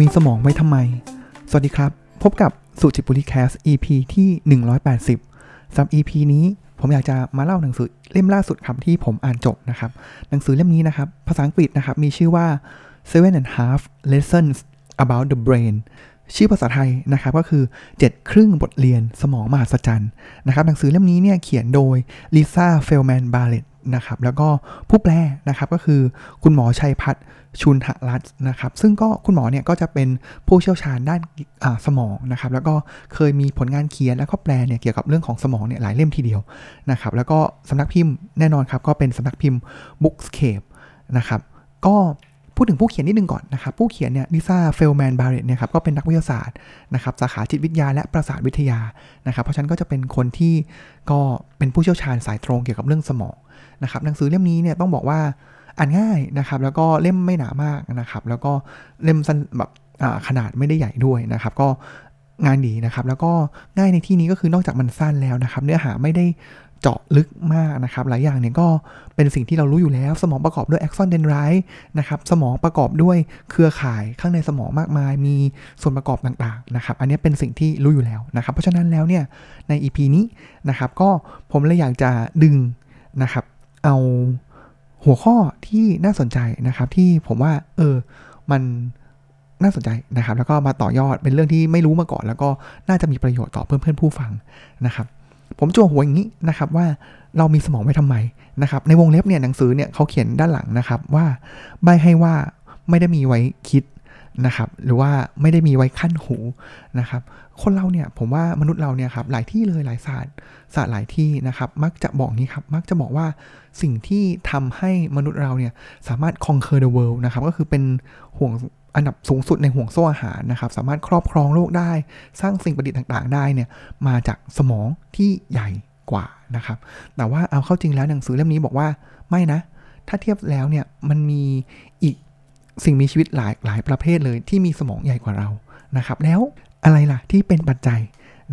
มีสมองไว้ทำไม สวัสดีครับ พบกับสุจิปุลิ Cast EP ที่ 180สำหรับ EP นี้ผมอยากจะมาเล่าหนังสือเล่มล่าสุดครับที่ผมอ่านจบนะครับ หนังสือเล่มนี้นะครับ ภาษาอังกฤษนะครับ มีชื่อว่า Seven and Half Lessons About the Brain ชื่อภาษาไทยนะครับก็คือ 7 ครึ่งบทเรียนสมองมหัศจรรย์นะครับหนังสือเล่มนี้เนี่ยเขียนโดย Lisa Feldman Barrett นะครับแล้วก็ผู้แปลนะครับก็คือคุณหมอชัยพัฒน์ชุนหรัตนะครับซึ่งก็คุณหมอเนี่ยก็จะเป็นผู้เชี่ยวชาญด้านสมองนะครับแล้วก็เคยมีผลงานเขียนแล้วก็แปลเนี่ยเกี่ยวกับเรื่องของสมองเนี่ยหลายเล่มทีเดียวนะครับแล้วก็สำนักพิมพ์แน่นอนครับก็เป็นสำนักพิมพ์ Bookscape นะครับก็ พูดถึงผู้เขียนนิดนึงก่อนนะครับ ผู้เขียนเนี่ยลิซาเฟลแมนบาร์เรตเนี่ยครับก็เป็นนักวิทยาศาสตร์นะครับสาขาจิตวิทยาและประสาทวิทยานะครับเพราะฉะนั้นก็จะเป็นคนที่ก็เป็นผู้เชี่ยวชาญสายตรงเกี่ยวกับเรื่องสมองนะครับหนังสือเล่มนี้เนี่ยต้องบอกว่าอ่านง่ายนะครับแล้วก็เล่มไม่หนามากนะครับแล้วก็เล่มสั้นแบบขนาดไม่ได้ใหญ่ด้วยนะครับก็งานดีนะครับแล้วก็ง่ายในที่นี้ก็คือนอกจากมันสั้นแล้วนะครับ เนื้อหาไม่ได้ เจาะลึกมากนะครับ หลายอย่างเนี่ยก็เป็นสิ่งที่เรารู้อยู่แล้ว สมองประกอบด้วย axon dendrite นะครับ สมองประกอบด้วยเครือข่ายข้างในสมองมากมาย มีส่วนประกอบต่างๆนะครับ อันนี้เป็นสิ่งที่รู้อยู่แล้วนะครับ เพราะฉะนั้นแล้วเนี่ยใน EP นี้นะครับ ก็ผมเลยอยากจะดึงนะครับ เอาหัวข้อที่น่าสนใจนะครับ ที่ผมว่า เออ มันน่าสนใจนะครับ แล้วก็มาต่อยอดเป็นเรื่องที่ไม่รู้มาก่อน แล้วก็น่าจะมีประโยชน์ต่อเพื่อนๆผู้ฟังนะครับ ผมจั่วหัวอย่างนี้นะครับว่าเรามีสมองไว้ทำไมนะครับในวงเล็บเนี่ยหนังสือเนี่ยเขาเขียนด้านหลังนะครับว่าใบให้ว่าไม่ได้มีไว้คิด นะครับหรือว่าไม่ได้มีไว้ขั้นหูนะครับคนเราเนี่ยผมว่ามนุษย์เราเนี่ยครับหลายที่เลยหลายศาสตร์ศาสตร์หลายที่นะครับมักจะบอกนี้ครับมักจะบอกว่าสิ่งที่ทำให้มนุษย์เราเนี่ยสามารถ conquer the world นะครับก็คือเป็นห่วงอันดับสูงสุดในห่วงโซ่อาหารนะครับ สามารถครอบครองโลกได้ สร้างสิ่งประดิษฐ์ต่างๆ ได้เนี่ยมาจากสมองที่ใหญ่กว่านะครับ แต่ว่าเอาเข้าจริงแล้วหนังสือเล่มนี้บอกว่าไม่นะ ถ้าเทียบแล้วเนี่ยมันมีอีก สิ่งมีชีวิตหลายหลายประเภทเลยที่มีสมองใหญ่กว่าเรานะครับ แล้วอะไรล่ะที่เป็นปัจจัย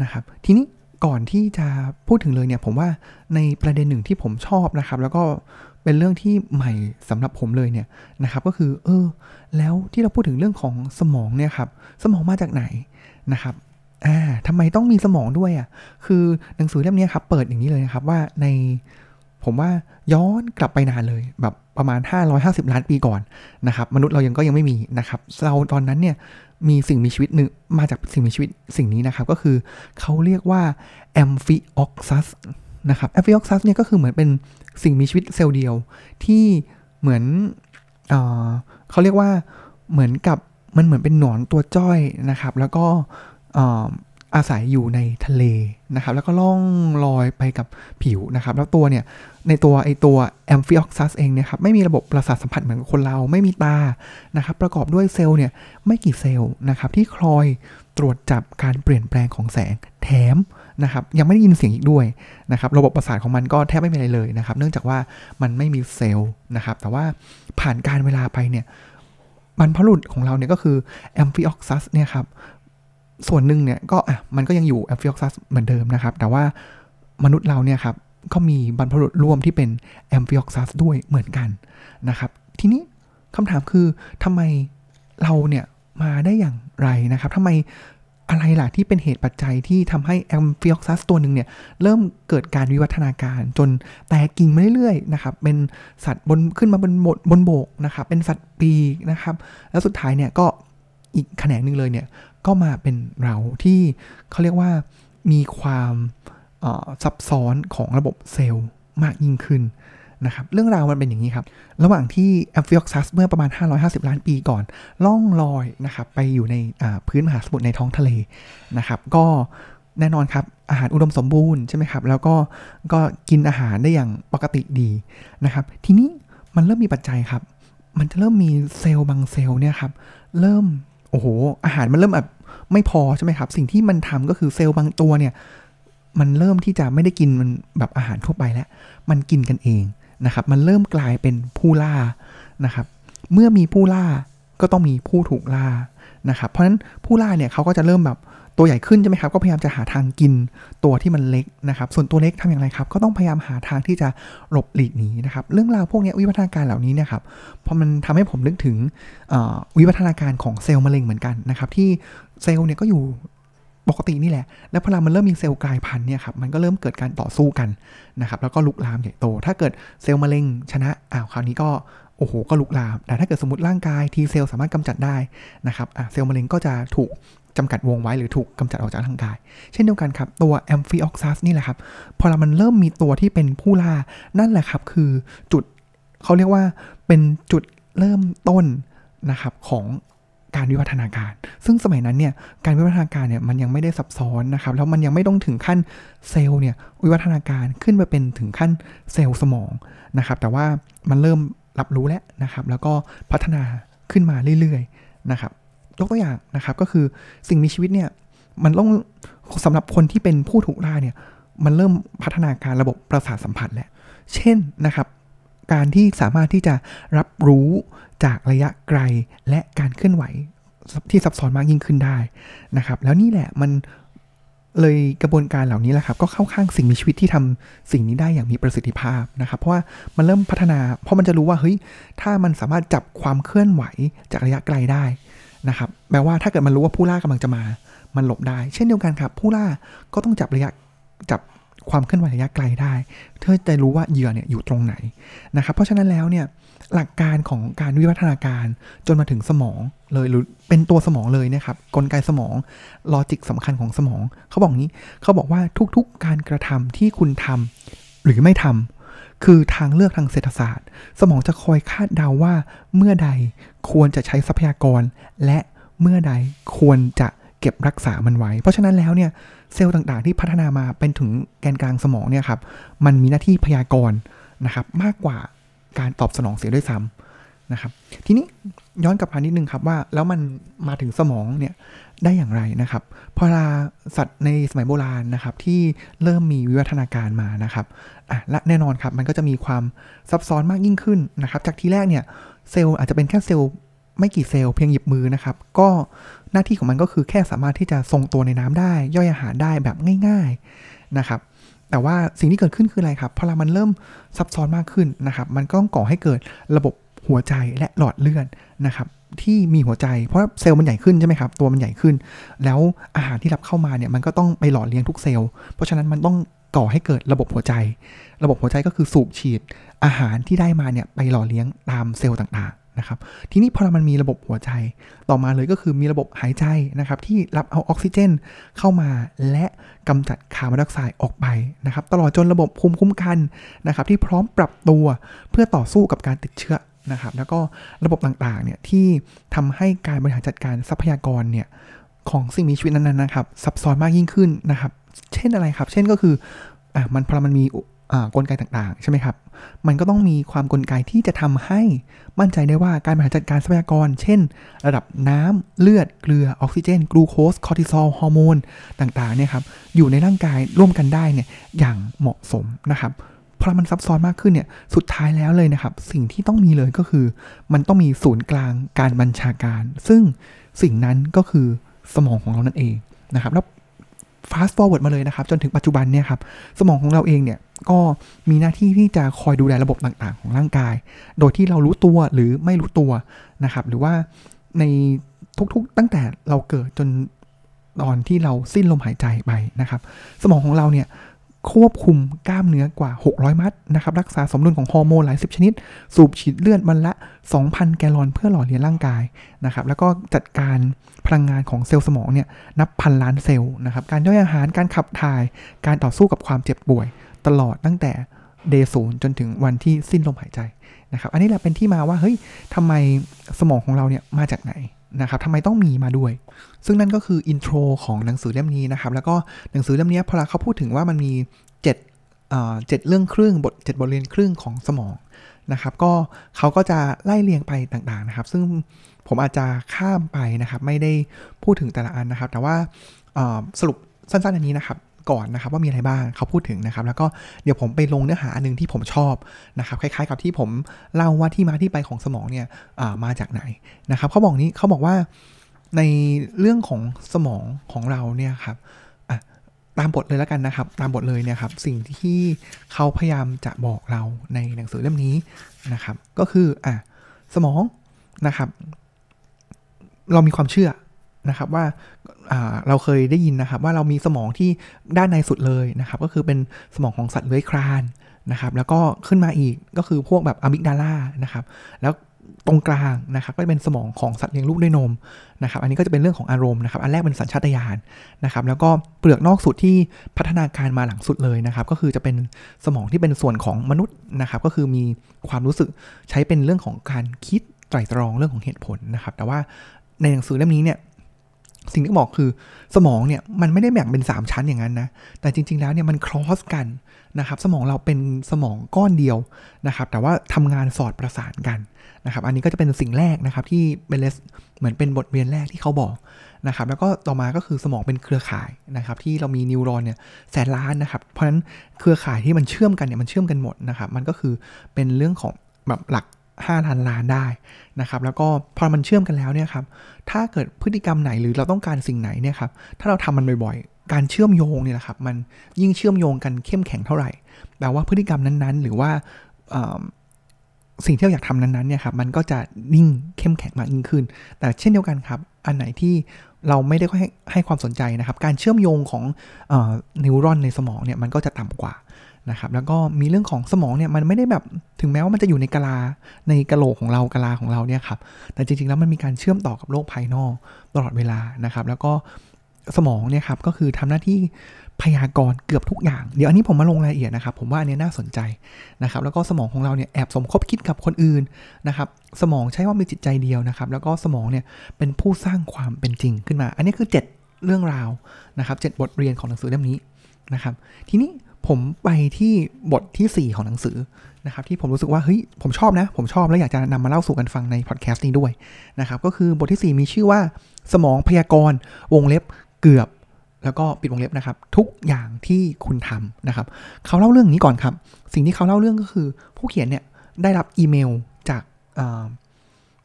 นะครับ ทีนี้ก่อนที่จะพูดถึงเลยเนี่ยผมว่าในประเด็นหนึ่งที่ผมชอบนะครับ แล้วก็เป็นเรื่องที่ใหม่สำหรับผมเลยเนี่ยนะครับ ก็คือเออ แล้วที่เราพูดถึงเรื่องของสมองเนี่ยครับสมองมาจากไหนนะครับอ่าทำไมต้องมีสมองด้วยอะคือหนังสือเล่มนี้ครับเปิดอย่างนี้เลยนะครับว่าในผมว่าย้อนกลับไปนานเลยแบบ ประมาณ 550 ล้านปีก่อนนะครับ มนุษย์เรายังก็ยังไม่มีนะครับเราตอนนั้นเนี่ยมีสิ่งมีชีวิตหนึ่งมาจากสิ่งมีชีวิตสิ่งนี้นะครับ ก็คือเขาเรียกว่าแอมฟิออกซัสนะครับแอมฟิออกซัสเนี่ยก็คือเหมือนเป็นสิ่งมีชีวิตเซลล์เดียวที่เหมือนเอเขาเรียกว่าเหมือนกับมันเหมือนเป็นหนอนตัวจ้อยนะครับ แล้วก็ อาศัยอยู่ในทะเลนะครับ แล้วก็ล่องลอยไปกับผิวนะครับ แล้วตัวเนี่ย ในตัวไอตัวแอมฟิออกซัสเองเนี่ยครับไม่มีระบบประสาทสัมผัสเหมือนคนเราไม่มีตานะครับ ประกอบด้วยเซลล์เนี่ยไม่กี่เซลล์นะครับ ที่คอยตรวจจับการเปลี่ยนแปลงของแสงแถมนะครับ ยังไม่ได้ยินเสียงอีกด้วยนะครับ ระบบประสาทของมันก็แทบไม่มีอะไรเลยนะครับ เนื่องจากว่ามันไม่มีเซลล์นะครับ แต่ว่าผ่านการเวลาไปเนี่ยบรรพบุรุษของเราเนี่ยก็คือamphioxus เนี่ยครับ ส่วนหนึ่งเนี่ยก็อะมันก็ยังอยู่ amphioxus เหมือนเดิมนะครับ แต่ว่ามนุษย์เราเนี่ยครับก็มีบรรพบุรุษร่วมที่เป็น amphioxus ด้วยเหมือนกันนะครับ ทีนี้คำถามคือทำไมเราเนี่ยมาได้อย่างไรนะครับทำไมอะไรล่ะที่เป็นเหตุปัจจัยที่ทำให้ amphioxus ตัวหนึ่งเนี่ยเริ่มเกิดการวิวัฒนาการจนแตกกิ่งมาเรื่อยๆนะครับ เป็นสัตว์บนขึ้นมาบนบนบนบกนะครับ เป็นสัตว์ปีกนะครับ แล้วสุดท้ายเนี่ยก็อีกแขนงหนึ่งเลยเนี่ย ก็มาเป็นเราที่เขาเรียกว่ามีความซับซ้อนของระบบเซลล์มากยิ่งขึ้นนะครับเรื่องราวมันเป็นอย่างนี้ครับ ระหว่างที่แอมฟิออกซัสเมื่อประมาณ 550 ล้านปีก่อน ล่องลอยนะครับไปอยู่ในพื้นมหาสมุทรในท้องทะเลนะครับก็แน่นอนครับ อาหารอุดมสมบูรณ์ใช่ไหมครับ แล้วก็ก็กินอาหารได้อย่างปกติดีนะครับ ทีนี้มันเริ่มมีปัจจัยครับ มันจะเริ่มมีเซลล์บางเซลล์เนี่ยครับ เริ่ม โอ้โห อาหารมันเริ่มแบบไม่พอใช่ไหมครับ สิ่งที่มันทำก็คือเซลล์บางตัวเนี่ย มันเริ่มที่จะไม่ได้กินมันแบบอาหารทั่วไปแล้ว มันกินกันเองนะครับ มันเริ่มกลายเป็นผู้ล่านะครับ เมื่อมีผู้ล่าก็ต้องมีผู้ถูกล่า นะครับเพราะฉะนั้นผู้ล่าเนี่ยเขาก็จะเริ่มแบบตัวใหญ่ขึ้นใช่ไหมครับก็พยายามจะหาทางกินตัวที่มันเล็กนะครับ ส่วนตัวเล็กทำอย่างไรครับ ก็ต้องพยายามหาทางที่จะหลบหลีกหนีนะครับ เรื่องราวพวกนี้วิวัฒนาการเหล่านี้เนี่ยครับพอมันทำให้ผมนึกถึงวิวัฒนาการของเซลล์มะเร็งเหมือนกันนะครับที่เซลล์เนี่ยก็อยู่ปกตินี่แหละ แล้วพอมันเริ่มมีเซลล์กลายพันธุ์เนี่ยครับ มันก็เริ่มเกิดการต่อสู้กันนะครับ แล้วก็ลุกลามใหญ่โต ถ้าเกิดเซลล์มะเร็งชนะ อ้าว คราวนี้ก็ โอ้โหก็ลุกลามแต่ถ้าเกิดสมมติร่างกาย T cell สามารถกำจัดได้นะครับเซลล์มะเร็งก็จะถูกจำกัดวงไว้หรือถูกกำจัดออกจากร่างกาย เช่นเดียวกันครับ ตัวแอมฟิออกซัสนี่แหละครับ พอมันเริ่มมีตัวที่เป็นผู้ล่า นั่นแหละครับ คือจุดเขาเรียกว่าเป็นจุดเริ่มต้นนะครับของการวิวัฒนาการ ซึ่งสมัยนั้นเนี่ย การวิวัฒนาการเนี่ยมันยังไม่ได้ซับซ้อนนะครับ แล้วมันยังไม่ต้องถึงขั้นเซลล์เนี่ยวิวัฒนาการขึ้นไปเป็นถึงขั้นเซลล์สมองนะครับ แต่ว่ามันเริ่ม รับรู้แล้วนะครับ แล้วก็พัฒนาขึ้นมาเรื่อยๆนะครับยกตัวอย่างนะครับก็คือสิ่งมีชีวิตเนี่ยมันต้องสำหรับคนที่เป็นผู้ถูกล่าเนี่ยมันเริ่มพัฒนาการระบบประสาทสัมผัสแล้ว เช่นนะครับ การที่สามารถที่จะรับรู้จากระยะไกลและการเคลื่อนไหวที่ซับซ้อนมากยิ่งขึ้นได้นะครับ แล้วนี่แหละมัน เลยกระบวนการเหล่านี้แหละครับ ก็เข้าข้างสิ่งมีชีวิตที่ทำสิ่งนี้ได้อย่างมีประสิทธิภาพนะครับ เพราะว่ามันเริ่มพัฒนา เพราะมันจะรู้ว่าเฮ้ยถ้ามันสามารถจับความเคลื่อนไหวจากระยะไกลได้นะครับแปลว่าถ้าเกิดมันรู้ว่าผู้ล่ากำลังจะมา มันหลบได้ เช่นเดียวกันครับ ผู้ล่าก็ต้องจับระยะจับความเคลื่อนไหวระยะไกลได้ เพื่อจะรู้ว่าเหยื่อเนี่ยอยู่ตรงไหนนะครับ เพราะฉะนั้นแล้วเนี่ย หลักการของการวิวัฒนาการจนมาถึงสมองเลยหรือเป็นตัวสมองเลยนะครับกลไกสมองลอจิกสำคัญของสมองเขาบอกงี้เขาบอกว่าทุกๆการกระทำที่คุณทำหรือไม่ทำคือทางเลือกทางเศรษฐศาสตร์ สมองจะคอยคาดเดาว่าเมื่อใดควรจะใช้ทรัพยากร และเมื่อใดควรจะเก็บรักษามันไว้ เพราะฉะนั้นแล้วเนี่ยเซลล์ต่างๆ ที่พัฒนามาเป็นถึงแกนกลางสมองเนี่ยครับมันมีหน้าที่พยากรณ์นะครับมากกว่า การตอบสนองเสียด้วยซ้ำนะครับ ทีนี้ย้อนกลับมานิดนึงครับว่าแล้วมันมาถึงสมองเนี่ยได้อย่างไรนะครับพอลาสัตว์ในสมัยโบราณนะครับที่เริ่มมีวิวัฒนาการมานะครับอะและแน่นอนครับมันก็จะมีความซับซ้อนมากยิ่งขึ้นนะครับจากทีแรกเนี่ยเซลล์อาจจะเป็นแค่เซลล์ไม่กี่เซลล์เพียงหยิบมือนะครับ ก็หน้าที่ของมันก็คือแค่สามารถที่จะทรงตัวในน้ำได้ ย่อยอาหารได้แบบง่าย ๆนะครับ แต่ว่าสิ่งที่เกิดขึ้นคืออะไรครับพอเรามันเริ่มซับซ้อนมากขึ้นนะครับ มันก็ต้องก่อให้เกิดระบบหัวใจและหลอดเลือดนะครับที่มีหัวใจเพราะเซลล์มันใหญ่ขึ้นใช่ไหมครับ ตัวมันใหญ่ขึ้น แล้วอาหารที่รับเข้ามาเนี่ยมันก็ต้องไปหล่อเลี้ยงทุกเซลล์ เพราะฉะนั้นมันต้องก่อให้เกิดระบบหัวใจ ระบบหัวใจก็คือสูบฉีด อาหารที่ได้มาเนี่ยไปหล่อเลี้ยงตามเซลล์ต่างะครับทีนี้พอมันมีระบบหัวใจต่อมาเลยก็คือมีระบบหายใจนะครับที่รับเอาออกซิเจนเข้ามาและกำจัดคาร์บอนไดออกไซด์ออกไปนะครับตลอดจนระบบภูมิคุ้มกันนะครับที่พร้อมปรับตัวเพื่อต่อสู้กับการติดเชื้อนะครับแล้วก็ระบบต่างๆเนี่ยที่ทำให้การบริหารจัดการทรัพยากรเนี่ยของสิ่งมีชีวิตนั้นๆนะครับซับซ้อนมากยิ่งขึ้นนะครับ เช่นอะไรครับ เช่นก็คืออ่ามันพอมันมีกลไกต่างๆ ใช่ไหมครับ มันก็ต้องมีความกลไกที่จะทำให้มั่นใจได้ว่าการบริหารจัดการทรัพยากร เช่น ระดับน้ำเลือดเกลือออกซิเจน กลูโคส คอร์ติซอล ฮอร์โมนต่างๆเนี่ยครับอยู่ในร่างกายร่วมกันได้เนี่ยอย่างเหมาะสมนะครับพอมันซับซ้อนมากขึ้นเนี่ย สุดท้ายแล้วเลยนะครับ สิ่งที่ต้องมีเลยก็คือ มันต้องมีศูนย์กลางการบัญชาการ ซึ่งสิ่งนั้นก็คือสมองของเรานั่นเองนะครับ แล้ว fast forward มาเลยนะครับ จนถึงปัจจุบันเนี่ยครับ สมองของเราเองเนี่ย ก็มีหน้าที่ที่จะคอยดูแลระบบต่างๆ ของร่างกาย โดยที่เรารู้ตัวหรือไม่รู้ตัวนะครับ หรือว่าในทุกๆตั้งแต่เราเกิดจนตอนที่เราสิ้นลมหายใจไปนะครับ สมองของเราเนี่ยควบคุมกล้ามเนื้อกว่า 600 มัดนะครับ รักษาสมดุลของฮอร์โมนหลายสิบชนิด สูบฉีดเลือดวันละ 2,000 แกลลอนเพื่อหล่อเลี้ยงร่างกายนะครับ แล้วก็จัดการ พลังงานของเซลล์สมองเนี่ยนับพันล้านเซลล์นะครับ การย่อยอาหาร การขับถ่าย การต่อสู้กับความเจ็บป่วย ตลอดตั้งแต่เดย์ศูนย์จนถึงวันที่สิ้นลมหายใจนะครับ อันนี้แหละเป็นที่มาว่าเฮ้ยทำไมสมองของเราเนี่ยมาจากไหนนะครับทำไมต้องมีมาด้วย ซึ่งนั่นก็คือ intro ของหนังสือเล่มนี้นะครับ แล้วก็หนังสือเล่มนี้พอเขาพูดถึงว่ามันมี7เจ็ดเรื่องครึ่งบท7บทเรียนครึ่งของสมองนะครับ ก็เขาก็จะไล่เรียงไปต่างๆนะครับ ซึ่ง ผมอาจจะข้ามไปนะครับ ไม่ได้พูดถึงแต่ละอันนะครับ แต่ว่าสรุปสั้นๆอันนี้นะครับก่อนนะครับว่ามีอะไรบ้างเขาพูดถึงนะครับ แล้วก็เดี๋ยวผมไปลงเนื้อหาอันนึงที่ผมชอบนะครับคล้ายๆ กับที่ผมเล่าว่าที่มาที่ไปของสมองเนี่ยมาจากไหนนะครับเขาบอกนี้เขาบอกว่าในเรื่องของสมองของเราเนี่ยครับตามบทเลยแล้วกันนะครับ ตามบทเลยเนี่ยครับสิ่งที่เขาพยายามจะบอกเราในหนังสือเล่มนี้นะครับ ก็คืออะสมองนะครับ เรามีความเชื่อนะครับว่าเราเคยได้ยินนะครับว่าเรามีสมองที่ด้านในสุดเลยนะครับก็คือเป็นสมองของสัตว์เลื้อยคลานนะครับแล้วก็ขึ้นมาอีกก็คือพวกแบบอะมิกดาลานะครับแล้วตรงกลางนะครับก็จะเป็นสมองของสัตว์เลี้ยงลูกด้วยนมนะครับอันนี้ก็จะเป็นเรื่องของอารมณ์นะครับอันแรกเป็นสัญชาตญาณนะครับแล้วก็เปลือกนอกสุดที่พัฒนาการมาหลังสุดเลยนะครับก็คือจะเป็นสมองที่เป็นส่วนของมนุษย์นะครับก็คือมีความรู้สึกใช้เป็นเรื่องของการคิดไตรตรองเรื่องของเหตุผลนะครับ แต่ว่า ในหนังสือเล่มนี้เนี่ยสิ่งที่บอกคือสมองเนี่ยมันไม่ได้แบ่งเป็น 3 ชั้นอย่างนั้นนะ แต่จริง ๆ แล้วเนี่ยมัน cross กันนะครับ สมองเราเป็นสมองก้อนเดียวนะครับ แต่ว่าทำงานสอดประสานกันนะครับ อันนี้ก็จะเป็นสิ่งแรกนะครับที่เป็น lesson เหมือนเป็นบทเรียนแรกที่เขาบอกนะครับ แล้วก็ต่อมาก็คือสมองเป็นเครือข่ายนะครับ ที่เรามี neuron เนี่ยแสนล้านนะครับ เพราะฉะนั้นเครือข่ายที่มันเชื่อมกันเนี่ยมันเชื่อมกันหมดนะครับ มันก็คือเป็นเรื่องของแบบหลัก 5ล้านล้านได้นะครับแล้วก็พอมันเชื่อมกันแล้วเนี่ยครับถ้าเกิดพฤติกรรมไหนหรือเราต้องการสิ่งไหนเนี่ยครับถ้าเราทำมันบ่อยๆ การเชื่อมโยงเนี่ยแหละครับมันยิ่งเชื่อมโยงกันเข้มแข็งเท่าไหร่แปลว่าพฤติกรรมนั้นๆ หรือว่าสิ่งที่เราอยากทำนั้นๆเนี่ยครับมันก็จะนิ่งเข้มแข็งมากยิ่งขึ้น แต่เช่นเดียวกันครับ อันไหนที่เราไม่ได้ให้ให้ความสนใจนะครับ การเชื่อมโยงของneuron ในสมองเนี่ยมันก็จะต่ำกว่า นะครับแล้วก็มีเรื่องของสมองเนี่ยมันไม่ได้แบบถึงแม้ว่ามันจะอยู่ในกะลาในกะโหลกของเรากะลาของเราเนี่ยครับแต่จริงๆแล้วมันมีการเชื่อมต่อกับโลกภายนอกตลอดเวลานะครับ แล้วก็สมองเนี่ยครับก็คือทำหน้าที่พยากรณ์เกือบทุกอย่าง เดี๋ยวอันนี้ผมมาลงรายละเอียดนะครับ ผมว่าอันนี้น่าสนใจนะครับ แล้วก็สมองของเราเนี่ยแอบสมคบคิดกับคนอื่นนะครับ สมองใช่ว่ามีจิตใจเดียวนะครับ แล้วก็สมองเนี่ยเป็นผู้สร้างความเป็นจริงขึ้นมา อันนี้คือ 7 เรื่องราวนะครับเบทเรียนของหนังสือเล่มนี้นะครับ ทีนี้ ผมไปที่บทที่ 4 ของหนังสือนะครับที่ผมรู้สึกว่าเฮ้ยผมชอบนะ ผมชอบแล้วอยากจะนำมาเล่าสู่กันฟังในพอดแคสต์นี้ด้วยนะครับก็คือบทที่ 4 มีชื่อว่าสมองพยากรณ์วงเล็บเกือบ แล้วก็ปิดวงเล็บนะครับ ทุกอย่างที่คุณทำนะครับ เขาเล่าเรื่องนี้ก่อนครับ สิ่งที่เขาเล่าเรื่องก็คือ ผู้เขียนเนี่ยได้รับอีเมลจาก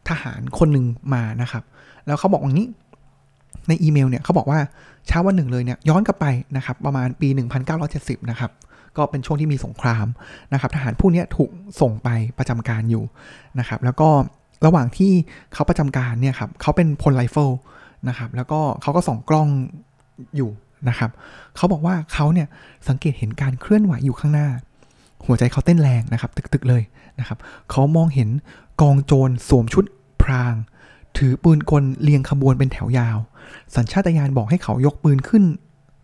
ทหารคนหนึ่งมานะครับ แล้วเขาบอกว่างี้ ในอีเมลเนี่ยเขาบอกว่าเช้าวันหนึ่งเลยเนี่ยย้อนกลับไปนะครับประมาณปี 1970 นะครับก็เป็นช่วงที่มีสงครามนะครับทหารผู้นี้ถูกส่งไปประจำการอยู่นะครับแล้วก็ระหว่างที่เขาประจำการเนี่ยครับเขาเป็นพลไรเฟิลนะครับแล้วก็เขาก็ส่องกล้องอยู่นะครับเขาบอกว่าเขาเนี่ยสังเกตเห็นการเคลื่อนไหวอยู่ข้างหน้า หัวใจเขาเต้นแรงนะครับตึกๆเลยนะครับเขามองเห็นกองโจรสวมชุดพราง ถือปืนกลเรียงขบวนเป็นแถวยาว สัญชาตญาณบอกให้เขายกปืนขึ้น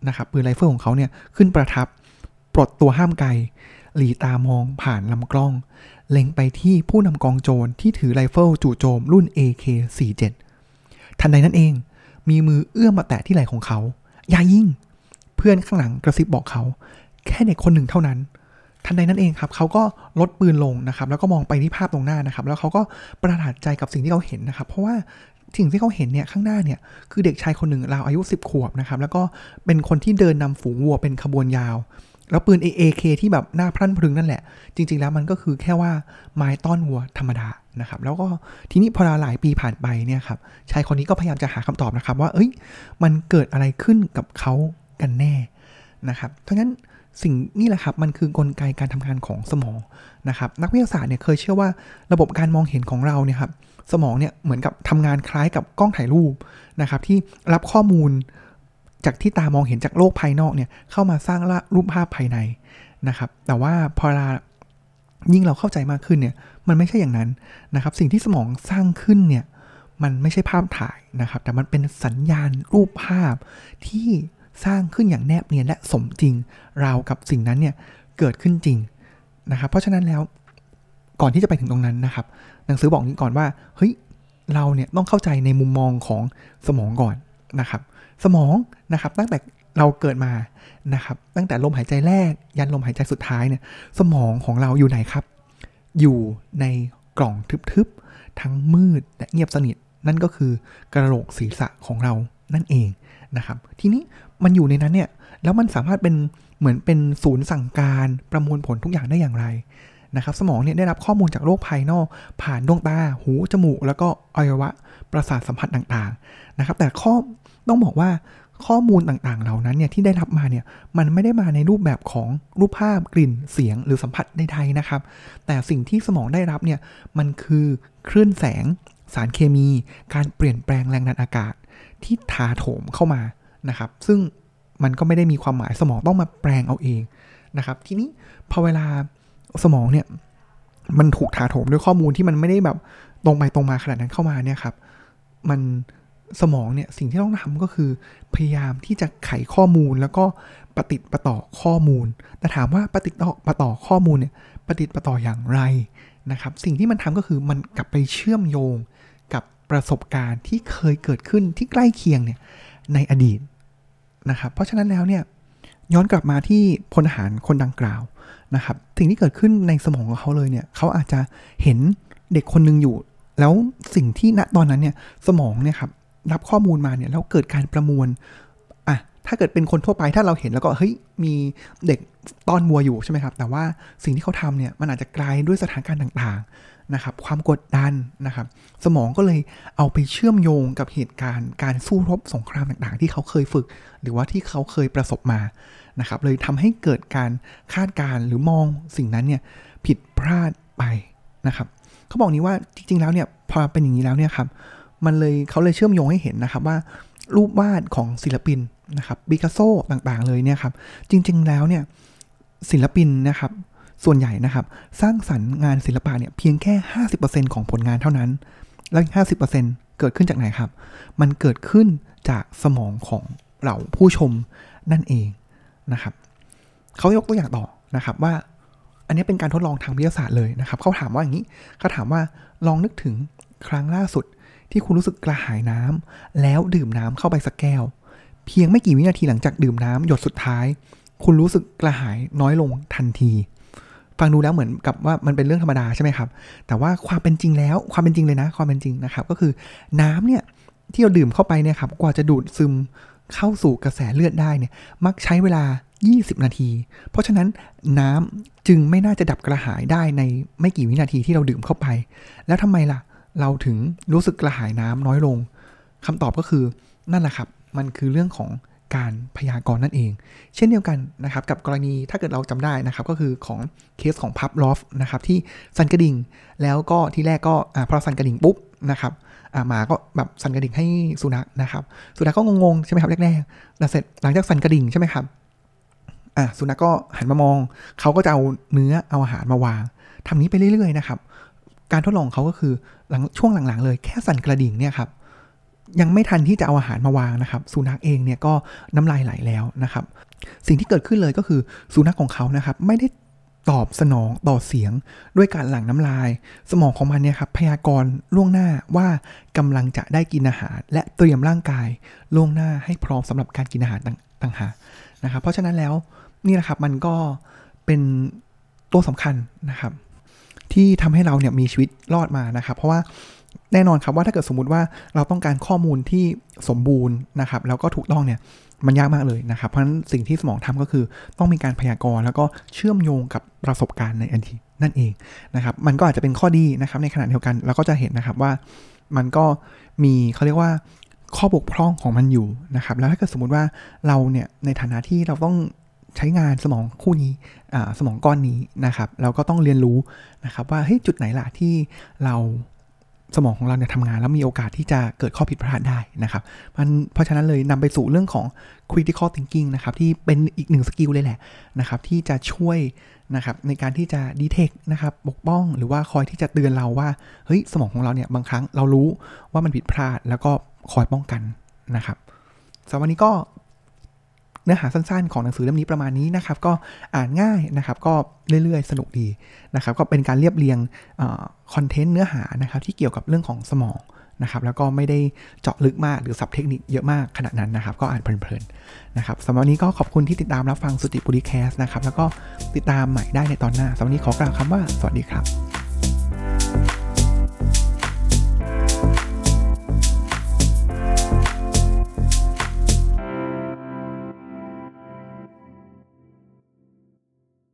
นะครับปืนไรเฟิลของเขาเนี่ยขึ้นประทับ ปลดตัวห้ามไก หรี่ตามองผ่านลำกล้อง เล็งไปที่ผู้นำกองโจรที่ถือไรเฟิลจู่โจมรุ่น AK47 ทันใดนั้นเอง มีมือเอื้อมมาแตะที่ไหล่ของเขา อย่ายิ่งเพื่อนข้างหลังกระซิบบอกเขา แค่เด็กคนหนึ่งเท่านั้น ทันใดนั้นเองครับเขาก็ลดปืนลงนะครับ แล้วก็มองไปที่ภาพตรงหน้านะครับ แล้วเขาก็ประหลาดใจกับสิ่งที่เขาเห็นนะครับ เพราะว่าสิ่งที่เขาเห็นเนี่ยข้างหน้าเนี่ยคือเด็กชายคนหนึ่งราวอายุ 10 ขวบนะครับ แล้วก็เป็นคนที่เดินนำฝูงวัวเป็นขบวนยาว แล้วปืน AAK ที่แบบหน้าพรั่นพรึงนั่นแหละ จริง ๆ แล้วมันก็คือแค่ว่าไม้ต้อนวัวธรรมดานะครับ แล้วก็ทีนี้พอหลายปีผ่านไปเนี่ยครับชายคนนี้ก็พยายามจะหาคำตอบนะครับ ว่าเอ้ยมันเกิดอะไรขึ้นกับเขากันแน่นะครับเพราะงั้น สิ่งนี่แหละครับ มันคือกลไกการทำงานของสมองนะครับ นักวิทยาศาสตร์เนี่ยเคยเชื่อว่าระบบการมองเห็นของเราเนี่ยครับสมองเนี่ยเหมือนกับทำงานคล้ายกับกล้องถ่ายรูปนะครับ ที่รับข้อมูลจากที่ตามองเห็นจากโลกภายนอกเนี่ยเข้ามาสร้างรูปภาพภายในนะครับ แต่ว่าพอเรายิ่งเราเข้าใจมากขึ้นเนี่ยมันไม่ใช่อย่างนั้นนะครับ สิ่งที่สมองสร้างขึ้นเนี่ยมันไม่ใช่ภาพถ่ายนะครับ แต่มันเป็นสัญญาณรูปภาพที่ สร้างขึ้นอย่างแนบเนียนและสมจริง ราวกับสิ่งนั้นเนี่ยเกิดขึ้นจริงนะครับ เพราะฉะนั้นแล้วก่อนที่จะไปถึงตรงนั้นนะครับ หนังสือบอกนี้ก่อนว่าเฮ้ยเราเนี่ยต้องเข้าใจในมุมมองของสมองก่อนนะครับ สมองนะครับตั้งแต่เราเกิดมานะครับ ตั้งแต่ลมหายใจแรก ยันลมหายใจสุดท้ายเนี่ย สมองของเราอยู่ไหนครับ อยู่ในกล่องทึบๆ ทั้งมืดและเงียบสนิท นั่นก็คือกระโหลกศีรษะของเรานั่นเองนะครับ ทีนี้ มันอยู่ในนั้นเนี่ย แล้วมันสามารถเป็นเหมือนเป็นศูนย์สั่งการประมวลผลทุกอย่างได้อย่างไรนะครับ สมองเนี่ยได้รับข้อมูลจากโลกภายนอก ผ่านดวงตา หู จมูก แล้วก็อวัยวะประสาทสัมผัสต่างๆนะครับ แต่ข้อต้องบอกว่าข้อมูลต่างๆ เหล่านั้นเนี่ยที่ได้รับมาเนี่ยมันไม่ได้มาในรูปแบบของรูปภาพกลิ่นเสียงหรือสัมผัสใดๆนะครับ แต่สิ่งที่สมองได้รับเนี่ยมันคือคลื่นแสง สารเคมี การเปลี่ยนแปลงแรงดันอากาศ ที่ถาโถมเข้ามา นะครับ ซึ่งมันก็ไม่ได้มีความหมายสมองต้องมาแปลงเอาเองนะครับ ทีนี้พอเวลาสมองเนี่ยมันถูกถาโถมด้วยข้อมูลที่มันไม่ได้แบบตรงไปตรงมาขนาดนั้นเข้ามาเนี่ยครับ มันสมองเนี่ยสิ่งที่ต้องทำก็คือ พยายามที่จะไขข้อมูลแล้วก็ปฏิติประต่อข้อมูล แต่ถามว่าปฏิติประต่อข้อมูลเนี่ยปฏิติประต่ออย่างไรนะครับ สิ่งที่มันทำก็คือมันกลับไปเชื่อมโยงกับประสบการณ์ที่เคยเกิดขึ้นที่ใกล้เคียงเนี่ยในอดีต นะครับ เพราะฉะนั้นแล้วเนี่ยย้อนกลับมาที่พลทหารคนดังกล่าวนะครับสิ่งที่เกิดขึ้นในสมองของเขาเลยเนี่ยเขาอาจจะเห็นเด็กคนหนึ่งอยู่ แล้วสิ่งที่ณตอนนั้นเนี่ยสมองเนี่ยครับรับข้อมูลมาเนี่ยแล้วเกิดการประมวล ถ้าเกิดเป็นคนทั่วไปถ้าเราเห็นแล้วก็เฮ้ยมีเด็กต้อนวัวอยู่ใช่ไหมครับ แต่ว่าสิ่งที่เขาทำเนี่ยมันอาจจะกลายด้วยสถานการณ์ต่างๆนะครับ ความกดดันนะครับ สมองก็เลยเอาไปเชื่อมโยงกับเหตุการณ์การสู้รบสงครามต่างๆ ที่เขาเคยฝึก หรือว่าที่เขาเคยประสบมานะครับ เลยทำให้เกิดการคาดการหรือมองสิ่งนั้นเนี่ยผิดพลาดไปนะครับเขาบอกนี้ว่าจริงๆแล้วเนี่ยพอเป็นอย่างนี้แล้วเนี่ยครับมันเลยเขาเลยเชื่อมโยงให้เห็นนะครับว่า รูปวาดของศิลปินนะครับบิคาโซต่างๆเลยเนี่ยครับ จริงๆแล้วเนี่ยศิลปินนะครับส่วนใหญ่นะครับ สร้างสรรค์งานศิลปะเนี่ยเพียงแค่ 50%ของผลงานเท่านั้น แล้ว50%เกิดขึ้นจากไหนครับ มันเกิดขึ้นจากสมองของเหล่าผู้ชมนั่นเองนะครับเขายกตัวอย่างต่อนะครับว่า อันนี้เป็นการทดลองทางวิทยาศาสตร์เลยนะครับเขาถามว่าอย่างนี้เขาถามว่าลองนึกถึงครั้งล่าสุด ที่คุณรู้สึกกระหายน้ำแล้วดื่มน้ำเข้าไปสักแก้ว เพียงไม่กี่วินาทีหลังจากดื่มน้ำหยดสุดท้าย คุณรู้สึกกระหายน้อยลงทันที ฟังดูแล้วเหมือนกับว่ามันเป็นเรื่องธรรมดาใช่ไหมครับ แต่ว่าความเป็นจริงแล้วความเป็นจริงเลยนะ ความเป็นจริงนะครับ ก็คือน้ำเนี่ยที่เราดื่มเข้าไปเนี่ยครับกว่าจะดูดซึมเข้าสู่กระแสเลือดได้เนี่ยมักใช้เวลา 20 นาที เพราะฉะนั้นน้ำจึงไม่น่าจะดับกระหายได้ในไม่กี่วินาทีที่เราดื่มเข้าไป แล้วทำไมล่ะ เราถึงรู้สึกกระหายน้ำน้อยลงคำตอบก็คือนั่นแหละครับ มันคือเรื่องของการพยากรณ์นั่นเอง เช่นเดียวกันนะครับกับกรณีถ้าเกิดเราจำได้นะครับ ก็คือของเคสของพับลอฟนะครับที่สันกระดิ่ง แล้วก็ที่แรกก็อพอสันกระดิ่งปุ๊บนะครับหมาก็แบบสันกระดิ่งให้สุนัขนะครับสุนัขก็งงๆใช่ไหมครับแรกๆแล้วเสร็จหลังจากสันกระดิ่งใช่ไหมครับอ่าสุนัขก็หันมามอง เขาก็จะเอาเนื้อเอาอาหารมาวางทำนี้ไปเรื่อยๆนะครับ การทดลองเขาก็คือ หลังช่วงหลังๆเลยแค่สั่นกระดิ่งเนี่ยครับยังไม่ทันที่จะเอาอาหารมาวางนะครับ สุนัขเองเนี่ยก็น้ำลายไหลแล้วนะครับ สิ่งที่เกิดขึ้นเลยก็คือสุนัขของเขานะครับ ไม่ได้ตอบสนองต่อเสียงด้วยการหลั่งน้ำลาย สมองของมันเนี่ยครับพยากรณ์ล่วงหน้าว่ากำลังจะได้กินอาหาร และเตรียมร่างกายล่วงหน้าให้พร้อมสำหรับการกินอาหารต่างหากนะครับ เพราะฉะนั้นแล้วนี่นะครับมันก็เป็นตัวสำคัญนะครับ ที่ทำให้เราเนี่ยมีชีวิตรอดมานะครับ เพราะว่าแน่นอนครับว่าถ้าเกิดสมมุติว่าเราต้องการข้อมูลที่สมบูรณ์นะครับแล้วก็ถูกต้องเนี่ยมันยากมากเลยนะครับ เพราะฉะนั้นสิ่งที่สมองทำก็คือต้องมีการพยากรณ์แล้วก็เชื่อมโยงกับประสบการณ์ในอดีตนั่นเองนะครับ มันก็อาจจะเป็นข้อดีนะครับในขณะเดียวกันเราก็จะเห็นนะครับว่ามันก็มีเขาเรียกว่าข้อบกพร่องของมันอยู่นะครับ แล้วถ้าเกิดสมมติว่าเราเนี่ยในฐานะที่เราต้อง ใช้งานสมองคู่นี้สมองก้อนนี้นะครับแล้วก็ต้องเรียนรู้นะครับว่าเฮ้ยจุดไหนล่ะที่เราสมองของเราเนี่ยทำงานแล้วมีโอกาสที่จะเกิดข้อผิดพลาดได้นะครับมันเพราะฉะนั้นเลยนำไปสู่เรื่องของ critical thinking นะครับที่เป็นอีกหนึ่ง skill เลยแหละนะครับที่จะช่วยนะครับในการที่จะ detect นะครับปกป้องหรือว่าคอยที่จะเตือนเราว่าเฮ้ยสมองของเราเนี่ยบางครั้งเรารู้ว่ามันผิดพลาดแล้วก็คอยป้องกันนะครับสำหรับวันนี้ก็ เนื้อหาสั้นๆ ของหนังสือเล่มนี้ประมาณนี้นะครับ ก็อ่านง่ายนะครับ ก็เรื่อยๆ สนุกดีนะครับ ก็เป็นการเรียบเรียงคอนเทนต์เนื้อหานะครับ ที่เกี่ยวกับเรื่องของสมองนะครับแล้วก็ไม่ได้เจาะลึกมากหรือสับเทคนิคเยอะมากขนาดนั้นนะครับ ก็อ่านเพลินๆนะครับสำหรับวันนี้ก็ขอบคุณที่ติดตามรับฟังสุติปุริแคสนะครับ แล้วก็ติดตามใหม่ได้ในตอนหน้าสำหรับวันนี้ขอกล่าวคำว่าสวัสดีครับ